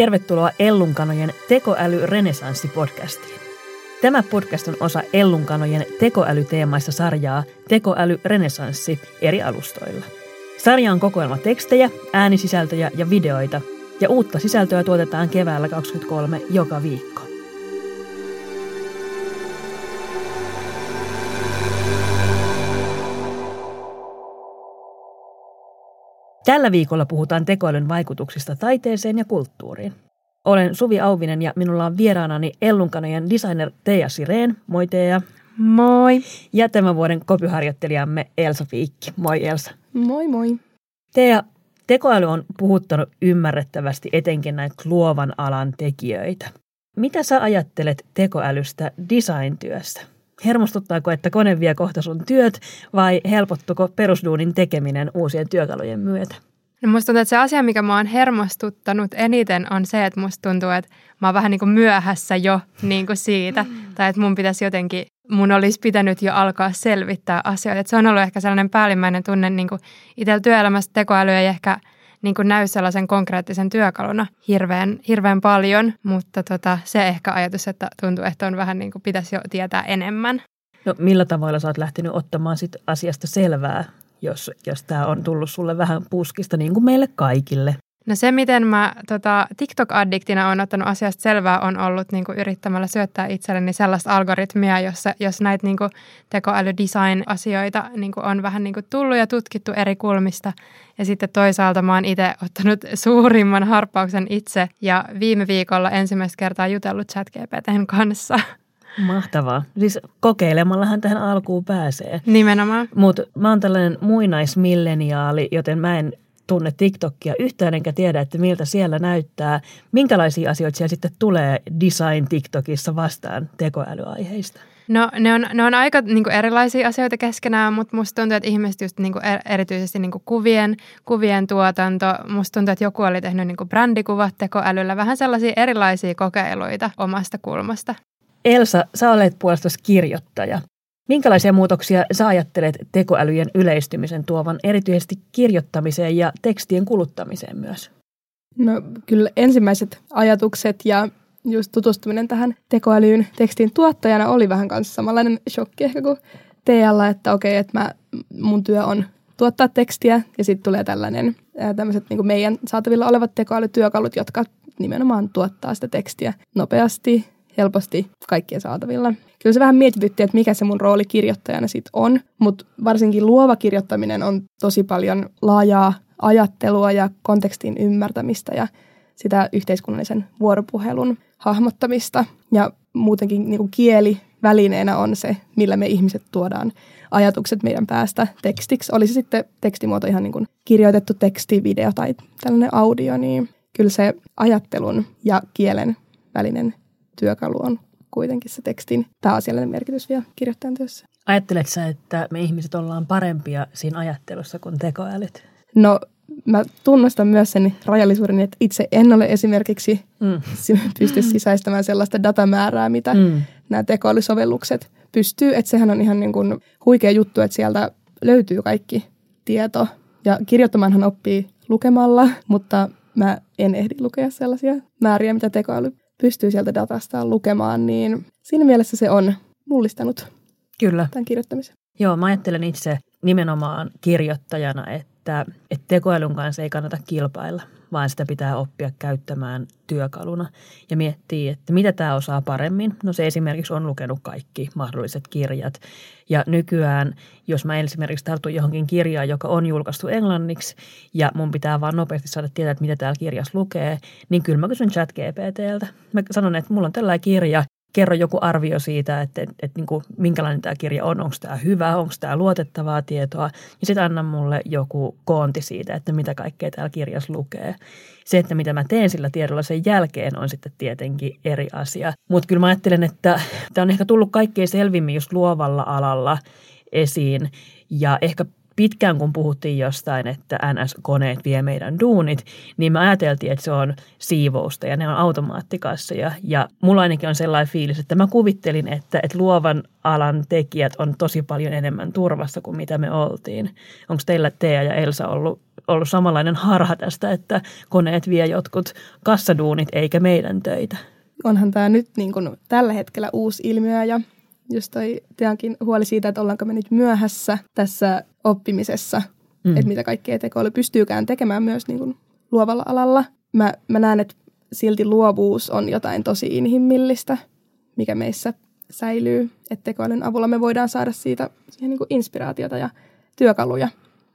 Tervetuloa Ellunkanojen Tekoäly Renesanssi-podcastiin. Tämä podcast on osa Ellunkanojen tekoälyteemaista sarjaa Tekoäly Renesanssi eri alustoilla. Sarja on kokoelma tekstejä, äänisisältöjä ja videoita, ja uutta sisältöä tuotetaan keväällä 2023 joka viikko. Tällä viikolla puhutaan tekoälyn vaikutuksista taiteeseen ja kulttuuriin. Olen Suvi Auvinen ja minulla on vieraanani Ellunkanojen designer Teija Sireen. Moi Teija. Moi. Ja tämän vuoden kopyharjoittelijamme Elsa Fiikki. Moi Elsa. Moi moi. Teija, tekoäly on puhuttanut ymmärrettävästi etenkin näitä luovan alan tekijöitä. Mitä sä ajattelet tekoälystä design-työssä? Hermostuttaako, että kone vie kohta sun työt vai helpottuko perusduunin tekeminen uusien työkalujen myötä? No musta tuntuu, että se asia, mikä mua on hermostuttanut eniten on se, että musta tuntuu, että mä oon vähän niin kuin myöhässä jo niin kuin siitä. Mm. Tai että mun pitäisi jotenkin, mun olisi pitänyt jo alkaa selvittää asioita. Että se on ollut ehkä sellainen päällimmäinen tunne niin kuin itsellä työelämässä tekoäly ei ehkä niin kuin näy sellaisen konkreettisen työkaluna hirveän, hirveän paljon, mutta tota, se ehkä ajatus, että tuntuu, että on vähän niin kuin pitäisi jo tietää enemmän. No millä tavoilla sä oot lähtenyt ottamaan sit asiasta selvää jos, jos tämä on tullut sulle vähän puskista, niin kuin meille kaikille. No se, miten mä tota, TikTok-addiktina on ottanut asiasta selvää, on ollut niin kuin yrittämällä syöttää itselleni sellaista algoritmia, jossa, jos näitä niin kuin tekoäly-design-asioita niin kuin on vähän niin kuin tullut ja tutkittu eri kulmista. Ja sitten toisaalta mä oon itse ottanut suurimman harppauksen itse ja viime viikolla ensimmäistä kertaa jutellut ChatGPTn kanssa. Mahtavaa. Siis kokeilemallahan tähän alkuun pääsee. Nimenomaan. Mutta mä oon tällainen muinaismilleniaali, joten mä en tunne TikTokia yhtään enkä tiedä, että miltä siellä näyttää. Minkälaisia asioita siellä sitten tulee design TikTokissa vastaan tekoälyaiheista? No ne on, ne on aika niin kuin erilaisia asioita keskenään, mutta musta tuntuu, että ihmiset just niin kuin er, erityisesti niin kuin kuvien, kuvien tuotanto. Musta tuntuu, että joku oli tehnyt niin kuin brändikuvat tekoälyllä, vähän sellaisia erilaisia kokeiluita omasta kulmasta. Elsa, sä olet puolestaan kirjoittaja. Minkälaisia muutoksia sä ajattelet tekoälyjen yleistymisen tuovan erityisesti kirjoittamiseen ja tekstien kuluttamiseen myös? No kyllä ensimmäiset ajatukset ja just tutustuminen tähän tekoälyyn tekstin tuottajana oli vähän kanssa samanlainen shokki ehkä kuin Tealla, että okei, että mä, mun työ on tuottaa tekstiä ja sitten tulee tällainen tämmöiset niin meidän saatavilla olevat tekoälytyökalut, jotka nimenomaan tuottaa sitä tekstiä nopeasti helposti kaikkien saatavilla. Kyllä se vähän mietitytti, että mikä se mun rooli kirjoittajana sitten on, mutta varsinkin luova kirjoittaminen on tosi paljon laajaa ajattelua ja kontekstin ymmärtämistä ja sitä yhteiskunnallisen vuoropuhelun hahmottamista. Ja muutenkin niin kuin kieli välineenä on se, millä me ihmiset tuodaan ajatukset meidän päästä tekstiksi. Olisi sitten tekstimuoto ihan niin kuin kirjoitettu teksti, video tai tällainen audio, niin kyllä se ajattelun ja kielen välinen työkalu on kuitenkin se tekstin pääasiallinen merkitys vielä kirjoittajan työssä. Ajatteletko sä, että me ihmiset ollaan parempia siinä ajattelussa kuin tekoälyt? No mä tunnustan myös sen rajallisuuden, että itse en ole esimerkiksi mm. pysty sisäistämään sellaista datamäärää, mitä mm. nämä tekoälysovellukset pystyy. Että sehän on ihan niin kuin huikea juttu, että sieltä löytyy kaikki tieto. Ja kirjoittamaanhan oppii lukemalla, mutta mä en ehdi lukea sellaisia määriä, mitä tekoäly pystyy sieltä datastaan lukemaan, niin siinä mielessä se on mullistanut Kyllä. tämän kirjoittamisen. Joo, mä ajattelen itse nimenomaan kirjoittajana, että, että tekoälyn kanssa ei kannata kilpailla, vaan sitä pitää oppia käyttämään työkaluna ja miettiä, että mitä tämä osaa paremmin. No se esimerkiksi on lukenut kaikki mahdolliset kirjat. Ja nykyään, jos mä esimerkiksi tartun johonkin kirjaan, joka on julkaistu englanniksi ja mun pitää vaan nopeasti saada tietää, että mitä täällä kirjassa lukee, niin kyllä mä kysyn chat GPTltä. Mä sanon, että mulla on tällainen kirja kerro joku arvio siitä, että, että, että niin kuin, minkälainen tämä kirja on, onko tämä hyvä, onko tämä luotettavaa tietoa. Ja sitten anna mulle joku koonti siitä, että mitä kaikkea täällä kirjassa lukee. Se, että mitä mä teen sillä tiedolla sen jälkeen on sitten tietenkin eri asia. Mutta kyllä mä ajattelen, että tämä on ehkä tullut kaikkein selvimmin just luovalla alalla esiin. Ja ehkä pitkään kun puhuttiin jostain, että NS-koneet vie meidän duunit, niin me ajateltiin, että se on siivousta ja ne on automaattikasseja. Ja mulla ainakin on sellainen fiilis, että mä kuvittelin, että, että luovan alan tekijät on tosi paljon enemmän turvassa kuin mitä me oltiin. Onko teillä Tea ja Elsa ollut ollut samanlainen harha tästä, että koneet vie jotkut kassaduunit eikä meidän töitä. Onhan tämä nyt niin kuin tällä hetkellä uusi ilmiö ja just toi Teankin huoli siitä, että ollaanko me nyt myöhässä tässä oppimisessa, mm. että mitä kaikkea tekoäly pystyykään tekemään myös niin kuin luovalla alalla. Mä, mä näen, että silti luovuus on jotain tosi inhimillistä, mikä meissä säilyy. Että tekoälyn avulla me voidaan saada siitä siihen niin kuin inspiraatiota ja työkaluja,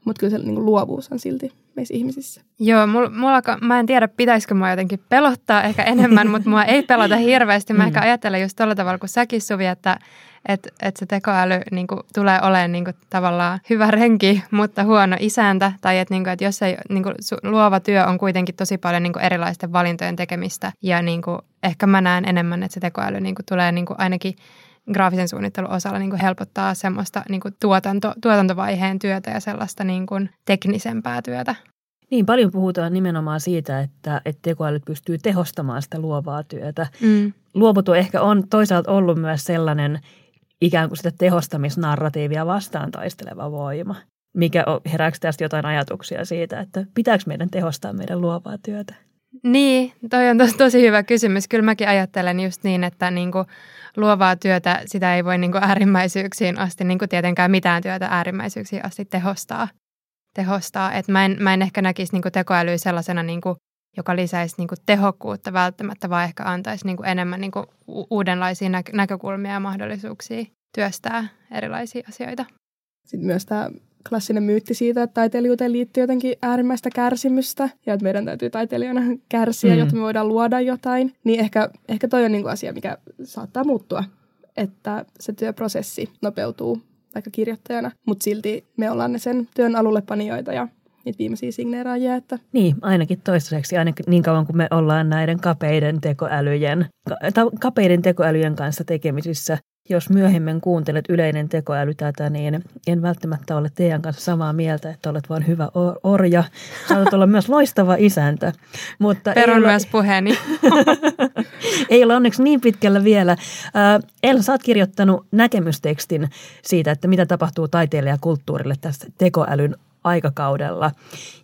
mutta kyllä se niin kuin luovuus on silti meissä ihmisissä. Joo, mulla, mulla, mä en tiedä, pitäisikö mua jotenkin pelottaa ehkä enemmän, mutta mua ei pelota hirveästi. Mä mm. ehkä ajattelen just tällä tavalla kuin säkin Suvi, että että et se tekoäly niin kuin, tulee olemaan niin kuin, tavallaan hyvä renki, mutta huono isäntä. Tai että niin et jos ei, niin kuin, luova työ on kuitenkin tosi paljon niin kuin, erilaisten valintojen tekemistä. Ja niin kuin, ehkä mä näen enemmän, että se tekoäly niin kuin, tulee niin kuin, ainakin graafisen suunnittelun osalla niin kuin helpottaa semmoista niin kuin tuotanto, tuotantovaiheen työtä ja sellaista niin kuin teknisempää työtä. Niin, paljon puhutaan nimenomaan siitä, että, että tekoälyt pystyy tehostamaan sitä luovaa työtä. Mm. Luovutu ehkä on toisaalta ollut myös sellainen ikään kuin sitä tehostamisnarratiivia vastaan taisteleva voima. Mikä on, herääkö tästä jotain ajatuksia siitä, että pitääkö meidän tehostaa meidän luovaa työtä? Niin, toi on tos, tosi hyvä kysymys. Kyllä mäkin ajattelen just niin, että niinku luovaa työtä, sitä ei voi niinku äärimmäisyyksiin asti, niinku tietenkään mitään työtä äärimmäisyyksiin asti tehostaa. tehostaa. Et mä, en, mä en ehkä näkisi niinku tekoälyä sellaisena niinku joka lisäisi niin kuin tehokkuutta välttämättä, vaan ehkä antaisi niin kuin enemmän niin kuin uudenlaisia nä- näkökulmia ja mahdollisuuksia työstää erilaisia asioita. Sitten myös tämä klassinen myytti siitä, että taiteilijuuteen liittyy jotenkin äärimmäistä kärsimystä ja että meidän täytyy taiteilijana kärsiä, mm. jotta me voidaan luoda jotain, niin ehkä, ehkä toi on niin kuin asia, mikä saattaa muuttua, että se työprosessi nopeutuu vaikka kirjoittajana, mutta silti me ollaan ne sen työn alulle panijoita ja niitä viimeisiä signeeraajia. Että... Niin, ainakin toistaiseksi, ainakin niin kauan kuin me ollaan näiden kapeiden tekoälyjen, kapeiden tekoälyjen kanssa tekemisissä. Jos myöhemmin kuuntelet yleinen tekoäly tätä, niin en välttämättä ole teidän kanssa samaa mieltä, että olet vain hyvä orja. Saatat olla myös loistava isäntä. Mutta Perun ole... myös puheeni. ei ole onneksi niin pitkällä vielä. Äh, Elsa, sä oot kirjoittanut näkemystekstin siitä, että mitä tapahtuu taiteilijakulttuurille tästä tekoälyn aikakaudella.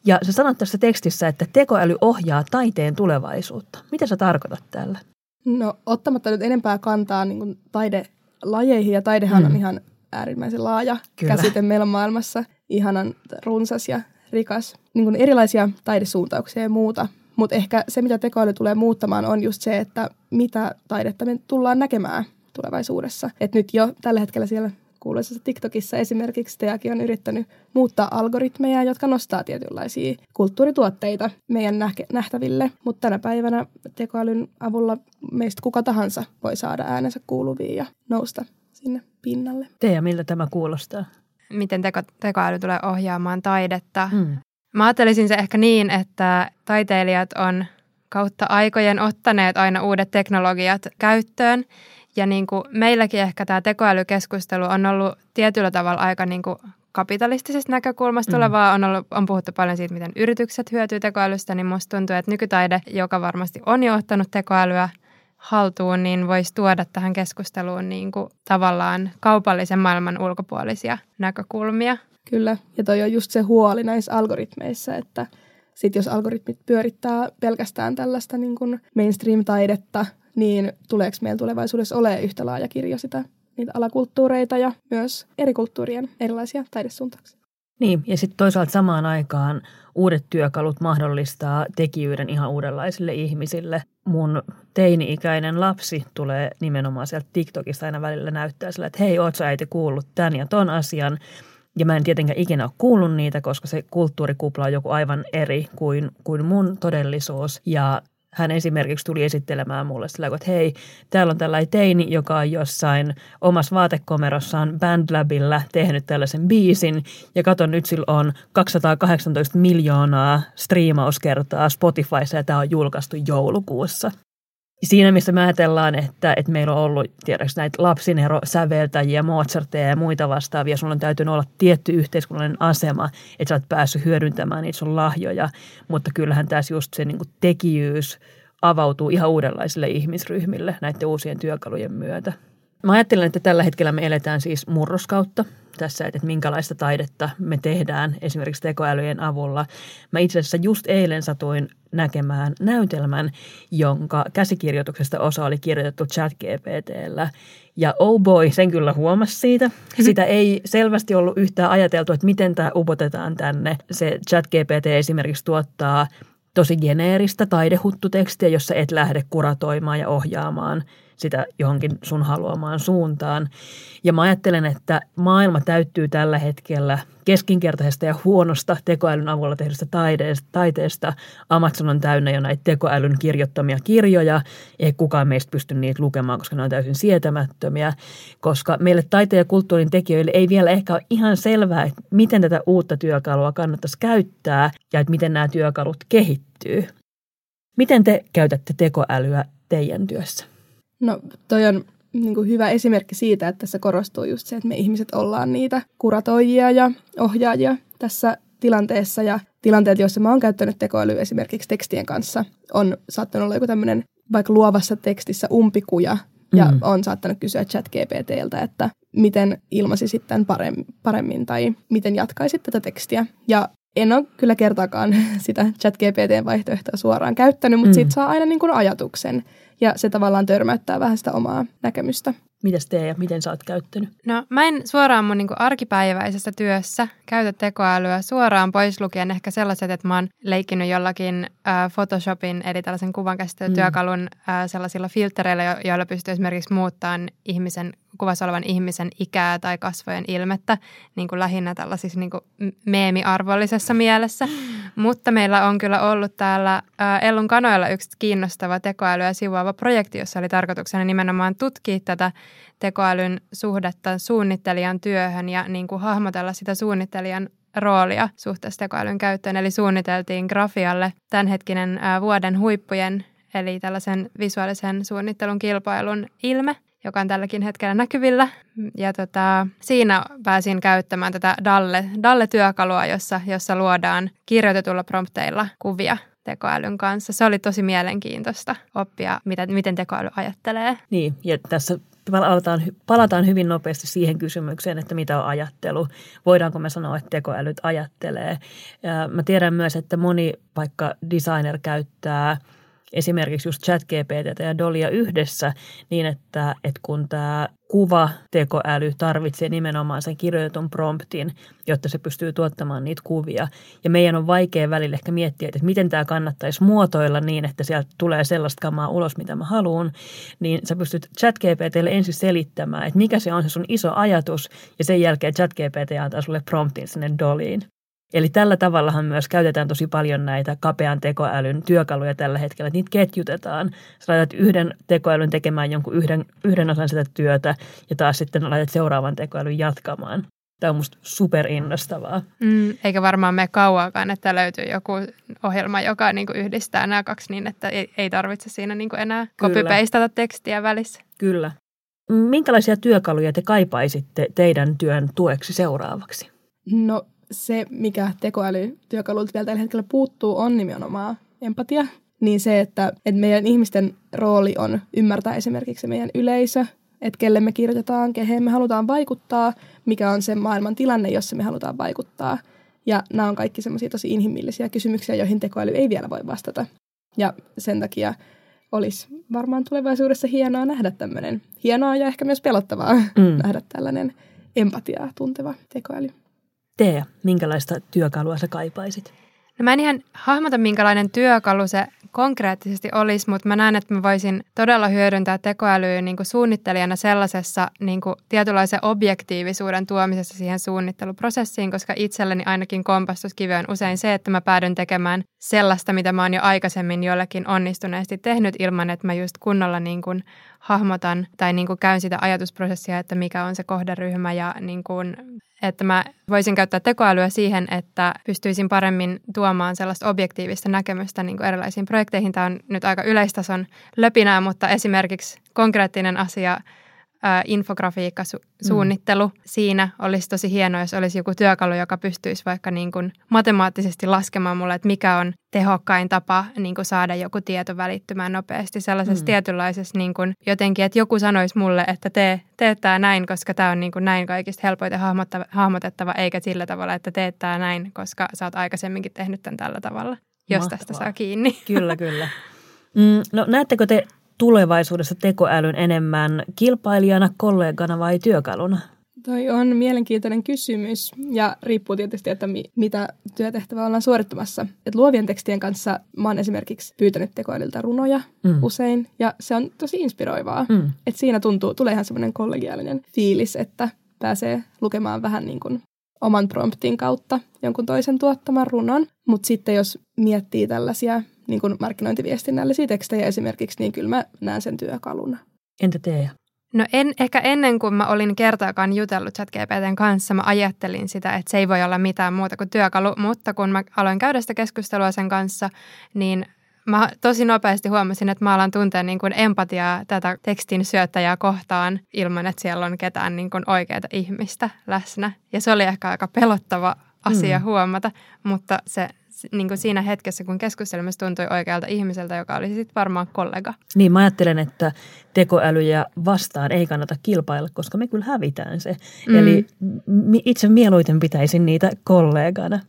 Ja sä sanot tässä tekstissä, että tekoäly ohjaa taiteen tulevaisuutta. Mitä sä tarkoitat tällä? No ottamatta nyt enempää kantaa niin kuin taidelajeihin, ja taidehan mm. on ihan äärimmäisen laaja Kyllä. käsite meillä maailmassa. Ihanan runsas ja rikas. Niin kuin erilaisia taidesuuntauksia ja muuta. Mutta ehkä se, mitä tekoäly tulee muuttamaan, on just se, että mitä taidetta me tullaan näkemään tulevaisuudessa. Et nyt jo tällä hetkellä siellä kuuluisessa TikTokissa esimerkiksi Teakin on yrittänyt muuttaa algoritmeja, jotka nostaa tietynlaisia kulttuurituotteita meidän nähtäville. Mutta tänä päivänä tekoälyn avulla meistä kuka tahansa voi saada äänensä kuuluviin ja nousta sinne pinnalle. Teija, miltä tämä kuulostaa? Miten teko, tekoäly tulee ohjaamaan taidetta? Mm. Mä ajattelisin se ehkä niin, että taiteilijat on kautta aikojen ottaneet aina uudet teknologiat käyttöön ja niin kuin meilläkin ehkä tämä tekoälykeskustelu on ollut tietyllä tavalla aika niin kuin kapitalistisesta näkökulmasta mm. tulevaa. On, ollut, on puhuttu paljon siitä, miten yritykset hyötyy tekoälystä, niin musta tuntuu, että nykytaide, joka varmasti on jo ottanut tekoälyä haltuun, niin voisi tuoda tähän keskusteluun niin kuin tavallaan kaupallisen maailman ulkopuolisia näkökulmia. Kyllä, ja toi on just se huoli näissä algoritmeissa, että sit jos algoritmit pyörittää pelkästään tällaista niin kuin mainstream-taidetta, niin tuleeko meillä tulevaisuudessa olemaan yhtä laaja kirjo sitä niitä alakulttuureita ja myös eri kulttuurien erilaisia taidesuuntauksia. Niin, ja sitten toisaalta samaan aikaan uudet työkalut mahdollistaa tekijyyden ihan uudenlaisille ihmisille. Mun teini-ikäinen lapsi tulee nimenomaan sieltä TikTokista aina välillä näyttää sillä, että hei, oot sä äiti kuullut tämän ja ton asian. Ja mä en tietenkään ikinä ole kuullut niitä, koska se kulttuurikupla on joku aivan eri kuin, kuin mun todellisuus. Ja hän esimerkiksi tuli esittelemään mulle sillä, että hei, täällä on tällainen teini, joka on jossain omassa vaatekomerossaan Bandlabilla tehnyt tällaisen biisin. Ja katon, nyt sillä on 218 miljoonaa striimauskertaa Spotifyssa ja tämä on julkaistu joulukuussa siinä, missä me ajatellaan, että, että meillä on ollut tiedäks, näitä lapsinerosäveltäjiä, Mozarteja ja muita vastaavia, sulla on täytynyt olla tietty yhteiskunnallinen asema, että sä oot päässyt hyödyntämään niitä sun lahjoja, mutta kyllähän tässä just se niin tekijyys avautuu ihan uudenlaisille ihmisryhmille näiden uusien työkalujen myötä. Mä ajattelen, että tällä hetkellä me eletään siis murroskautta tässä, että minkälaista taidetta me tehdään esimerkiksi tekoälyjen avulla. Mä itse asiassa just eilen satuin näkemään näytelmän, jonka käsikirjoituksesta osa oli kirjoitettu ChatGPTllä. Ja oh boy, sen kyllä huomasi siitä. Sitä ei selvästi ollut yhtään ajateltu, että miten tämä upotetaan tänne. Se ChatGPT esimerkiksi tuottaa tosi geneeristä taidehuttutekstiä, jossa et lähde kuratoimaan ja ohjaamaan sitä johonkin sun haluamaan suuntaan. Ja mä ajattelen, että maailma täyttyy tällä hetkellä keskinkertaisesta ja huonosta tekoälyn avulla tehdystä taiteesta. Amazon on täynnä jo näitä tekoälyn kirjoittamia kirjoja. Ei kukaan meistä pysty niitä lukemaan, koska ne on täysin sietämättömiä. Koska meille taiteen ja kulttuurin tekijöille ei vielä ehkä ole ihan selvää, että miten tätä uutta työkalua kannattaisi käyttää ja että miten nämä työkalut kehittyy. Miten te käytätte tekoälyä teidän työssä? No toi on niin kuin hyvä esimerkki siitä, että tässä korostuu just se, että me ihmiset ollaan niitä kuratoijia ja ohjaajia tässä tilanteessa. Ja tilanteet, joissa mä oon käyttänyt tekoälyä esimerkiksi tekstien kanssa, on saattanut olla joku tämmöinen vaikka luovassa tekstissä umpikuja, ja mm. on saattanut kysyä chat GPTltä, että miten ilmaisi sitten paremmin tai miten jatkaisit tätä tekstiä. Ja en ole kyllä kertaakaan sitä chat GPTn vaihtoehtoa suoraan käyttänyt, mutta mm. siitä saa aina niin kuin ajatuksen ja se tavallaan törmäyttää vähän sitä omaa näkemystä. Mitäs tee ja miten sä oot käyttänyt? No mä en suoraan mun niinku arkipäiväisessä työssä käytä tekoälyä suoraan pois lukien ehkä sellaiset, että mä oon leikkinyt jollakin äh, Photoshopin eli tällaisen kuvankäsittelytyökalun mm. äh, sellaisilla filtereillä, jo- joilla pystyy esimerkiksi muuttamaan ihmisen kuvassa olevan ihmisen ikää tai kasvojen ilmettä niin kuin lähinnä tällaisissa niin kuin meemiarvollisessa mielessä. Mutta meillä on kyllä ollut täällä Ellun kanoilla yksi kiinnostava tekoälyä sivuava projekti, jossa oli tarkoituksena nimenomaan tutkia tätä tekoälyn suhdetta suunnittelijan työhön ja niin kuin hahmotella sitä suunnittelijan roolia suhteessa tekoälyn käyttöön. Eli suunniteltiin grafialle tämänhetkinen vuoden huippujen eli tällaisen visuaalisen suunnittelun kilpailun ilme – joka on tälläkin hetkellä näkyvillä. Ja tota, siinä pääsin käyttämään tätä Dalle, Dalle-työkalua, jossa, jossa luodaan kirjoitetulla prompteilla kuvia tekoälyn kanssa. Se oli tosi mielenkiintoista oppia, mitä, miten tekoäly ajattelee. Niin, ja tässä palataan, palataan hyvin nopeasti siihen kysymykseen, että mitä on ajattelu. Voidaanko me sanoa, että tekoälyt ajattelee? Ja mä tiedän myös, että moni vaikka designer käyttää – esimerkiksi just ChatGPT ja Dolia yhdessä niin, että, että kun tämä kuva tekoäly tarvitsee nimenomaan sen kirjoitetun promptin, jotta se pystyy tuottamaan niitä kuvia. Ja meidän on vaikea välillä ehkä miettiä, että miten tämä kannattaisi muotoilla niin, että sieltä tulee sellaista kamaa ulos, mitä mä haluan. Niin sä pystyt ChatGPTlle ensin selittämään, että mikä se on se sun iso ajatus, ja sen jälkeen ChatGPT antaa sulle promptin sinne Doliin. Eli tällä tavallahan myös käytetään tosi paljon näitä kapean tekoälyn työkaluja tällä hetkellä. Niitä ketjutetaan. Sä laitat yhden tekoälyn tekemään jonkun yhden, yhden osan sitä työtä ja taas sitten laitat seuraavan tekoälyn jatkamaan. Tämä on musta super innostavaa. Mm, eikä varmaan mene kauaakaan, että löytyy joku ohjelma, joka niin kuin yhdistää nämä kaksi niin, että ei, ei tarvitse siinä niin kuin enää copy-pastata tekstiä välissä. Kyllä. Minkälaisia työkaluja te kaipaisitte teidän työn tueksi seuraavaksi? No se, mikä tekoälytyökalulta vielä tällä hetkellä puuttuu, on nimenomaan empatia. Niin se, että, että meidän ihmisten rooli on ymmärtää esimerkiksi meidän yleisö, että kelle me kirjoitetaan, kehen me halutaan vaikuttaa, mikä on se maailman tilanne, jossa me halutaan vaikuttaa. Ja nämä on kaikki semmoisia tosi inhimillisiä kysymyksiä, joihin tekoäly ei vielä voi vastata. Ja sen takia olisi varmaan tulevaisuudessa hienoa nähdä tämmöinen, hienoa ja ehkä myös pelottavaa mm. nähdä tällainen empatiaa tunteva tekoäly tee, minkälaista työkalua sä kaipaisit? No mä en ihan hahmota, minkälainen työkalu se konkreettisesti olisi, mutta mä näen, että mä voisin todella hyödyntää tekoälyä niin kuin suunnittelijana sellaisessa niin kuin tietynlaisen objektiivisuuden tuomisessa siihen suunnitteluprosessiin, koska itselleni ainakin kompastuskivi on usein se, että mä päädyn tekemään sellaista, mitä mä oon jo aikaisemmin jollekin onnistuneesti tehnyt ilman, että mä just kunnolla niin kuin hahmotan tai niin kuin käyn sitä ajatusprosessia, että mikä on se kohderyhmä ja niin kuin että mä voisin käyttää tekoälyä siihen, että pystyisin paremmin tuomaan sellaista objektiivista näkemystä niin kuin erilaisiin projekteihin. Tämä on nyt aika yleistason löpinää, mutta esimerkiksi konkreettinen asia ää, infografiikkasuunnittelu. Mm. Siinä olisi tosi hienoa, jos olisi joku työkalu, joka pystyisi vaikka niin kuin matemaattisesti laskemaan mulle, että mikä on tehokkain tapa niin kuin saada joku tieto välittymään nopeasti sellaisessa mm. tietynlaisessa niin kuin jotenkin, että joku sanoisi mulle, että tee, tee tämä näin, koska tämä on niin kuin näin kaikista helpoiten hahmotettava, eikä sillä tavalla, että teet tämä näin, koska sä oot aikaisemminkin tehnyt tämän tällä tavalla, jos Mahtavaa. tästä saa kiinni. Kyllä, kyllä. Mm, no näettekö te tulevaisuudessa tekoälyn enemmän kilpailijana, kollegana vai työkaluna? Toi on mielenkiintoinen kysymys ja riippuu tietysti, että mi- mitä työtehtävää ollaan suorittamassa. Et luovien tekstien kanssa mä oon esimerkiksi pyytänyt tekoälyltä runoja mm. usein ja se on tosi inspiroivaa. Mm. Et siinä tuntuu, tulee ihan semmoinen kollegiaalinen fiilis, että pääsee lukemaan vähän niin kuin oman promptin kautta jonkun toisen tuottaman runon. Mutta sitten jos miettii tällaisia niin kuin markkinointiviestinnällisiä tekstejä esimerkiksi, niin kyllä mä näen sen työkaluna. Entä Teija? No en, ehkä ennen kuin mä olin kertaakaan jutellut ChatGPTn kanssa, mä ajattelin sitä, että se ei voi olla mitään muuta kuin työkalu, mutta kun mä aloin käydä sitä keskustelua sen kanssa, niin mä tosi nopeasti huomasin, että mä alan tuntea niin kuin empatiaa tätä tekstin syöttäjää kohtaan ilman, että siellä on ketään niin kuin oikeaa ihmistä läsnä. Ja se oli ehkä aika pelottava asia mm. huomata, mutta se niin kuin siinä hetkessä, kun keskustelimme, tuntui oikealta ihmiseltä, joka oli sitten varmaan kollega. Niin, mä ajattelen, että tekoälyjä vastaan ei kannata kilpailla, koska me kyllä hävitään se. Mm. Eli itse mieluiten pitäisin niitä kollegana.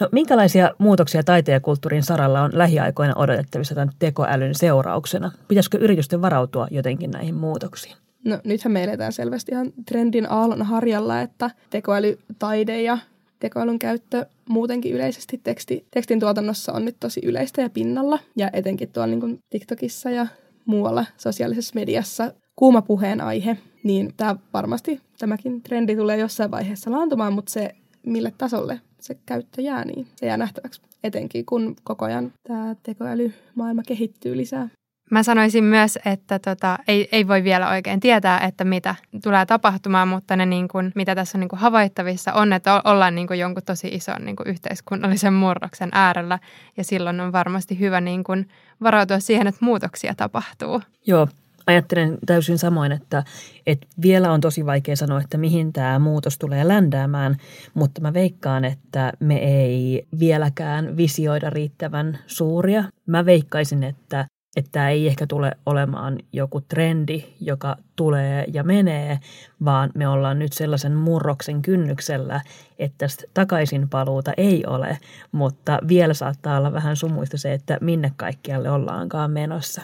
No, minkälaisia muutoksia taiteen ja kulttuurin saralla on lähiaikoina odotettavissa tämän tekoälyn seurauksena? Pitäisikö yritysten varautua jotenkin näihin muutoksiin? No nythän me eletään selvästi ihan trendin aallon harjalla, että tekoälytaide ja tekoälyn käyttö muutenkin yleisesti teksti, tekstin tuotannossa on nyt tosi yleistä ja pinnalla. Ja etenkin tuolla niin TikTokissa ja muualla sosiaalisessa mediassa kuuma puheen aihe, niin tämä varmasti tämäkin trendi tulee jossain vaiheessa laantumaan, mutta se mille tasolle se käyttö jää, niin se jää nähtäväksi. Etenkin kun koko ajan tämä tekoälymaailma kehittyy lisää. Mä sanoisin myös, että tota, ei, ei voi vielä oikein tietää, että mitä tulee tapahtumaan, mutta ne niin kuin, mitä tässä on niin kuin havaittavissa on, että ollaan niin kuin jonkun tosi ison niin kuin yhteiskunnallisen murroksen äärellä ja silloin on varmasti hyvä niin kuin varautua siihen, että muutoksia tapahtuu. Joo, ajattelen täysin samoin, että, että vielä on tosi vaikea sanoa, että mihin tämä muutos tulee ländäämään, mutta mä veikkaan, että me ei vieläkään visioida riittävän suuria. Mä veikkaisin, että että tämä ei ehkä tule olemaan joku trendi, joka tulee ja menee, vaan me ollaan nyt sellaisen murroksen kynnyksellä, että tästä takaisin paluuta ei ole, mutta vielä saattaa olla vähän sumuista se, että minne kaikkialle ollaankaan menossa.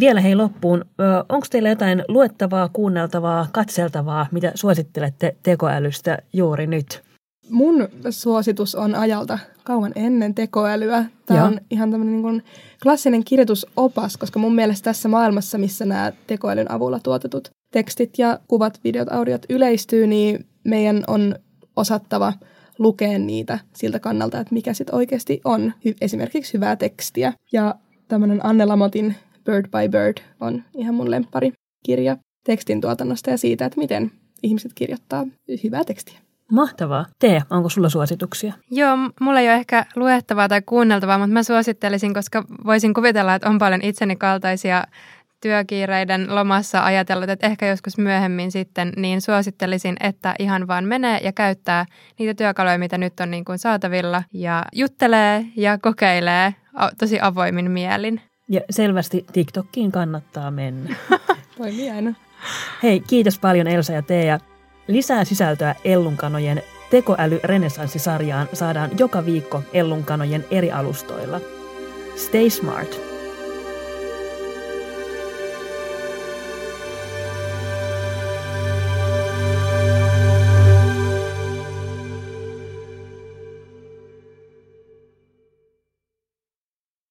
Vielä hei loppuun, onko teillä jotain luettavaa, kuunneltavaa, katseltavaa, mitä suosittelette tekoälystä juuri nyt? Mun suositus on ajalta kauan ennen tekoälyä. Tämä Joo. on ihan tämmöinen niin kuin klassinen kirjoitusopas, koska mun mielestä tässä maailmassa, missä nämä tekoälyn avulla tuotetut tekstit ja kuvat, videot, audiot yleistyy, niin meidän on osattava lukea niitä siltä kannalta, että mikä sitten oikeasti on hy- esimerkiksi hyvää tekstiä. Ja tämmöinen Anne Lamotin Bird by Bird on ihan mun lempari kirja tekstin tuotannosta ja siitä, että miten ihmiset kirjoittaa hyvää tekstiä. Mahtavaa. Tee, onko sulla suosituksia? Joo, mulla ei ole ehkä luettavaa tai kuunneltavaa, mutta mä suosittelisin, koska voisin kuvitella, että on paljon itseni kaltaisia työkiireiden lomassa ajatellut, että ehkä joskus myöhemmin sitten, niin suosittelisin, että ihan vaan menee ja käyttää niitä työkaluja, mitä nyt on niin kuin saatavilla ja juttelee ja kokeilee tosi avoimin mielin. Ja selvästi TikTokkiin kannattaa mennä. Toimii aina. Hei, kiitos paljon Elsa ja Teija. Lisää sisältöä Ellunkanojen tekoäly renessanssisarjaan saadaan joka viikko Ellunkanojen eri alustoilla. Stay smart.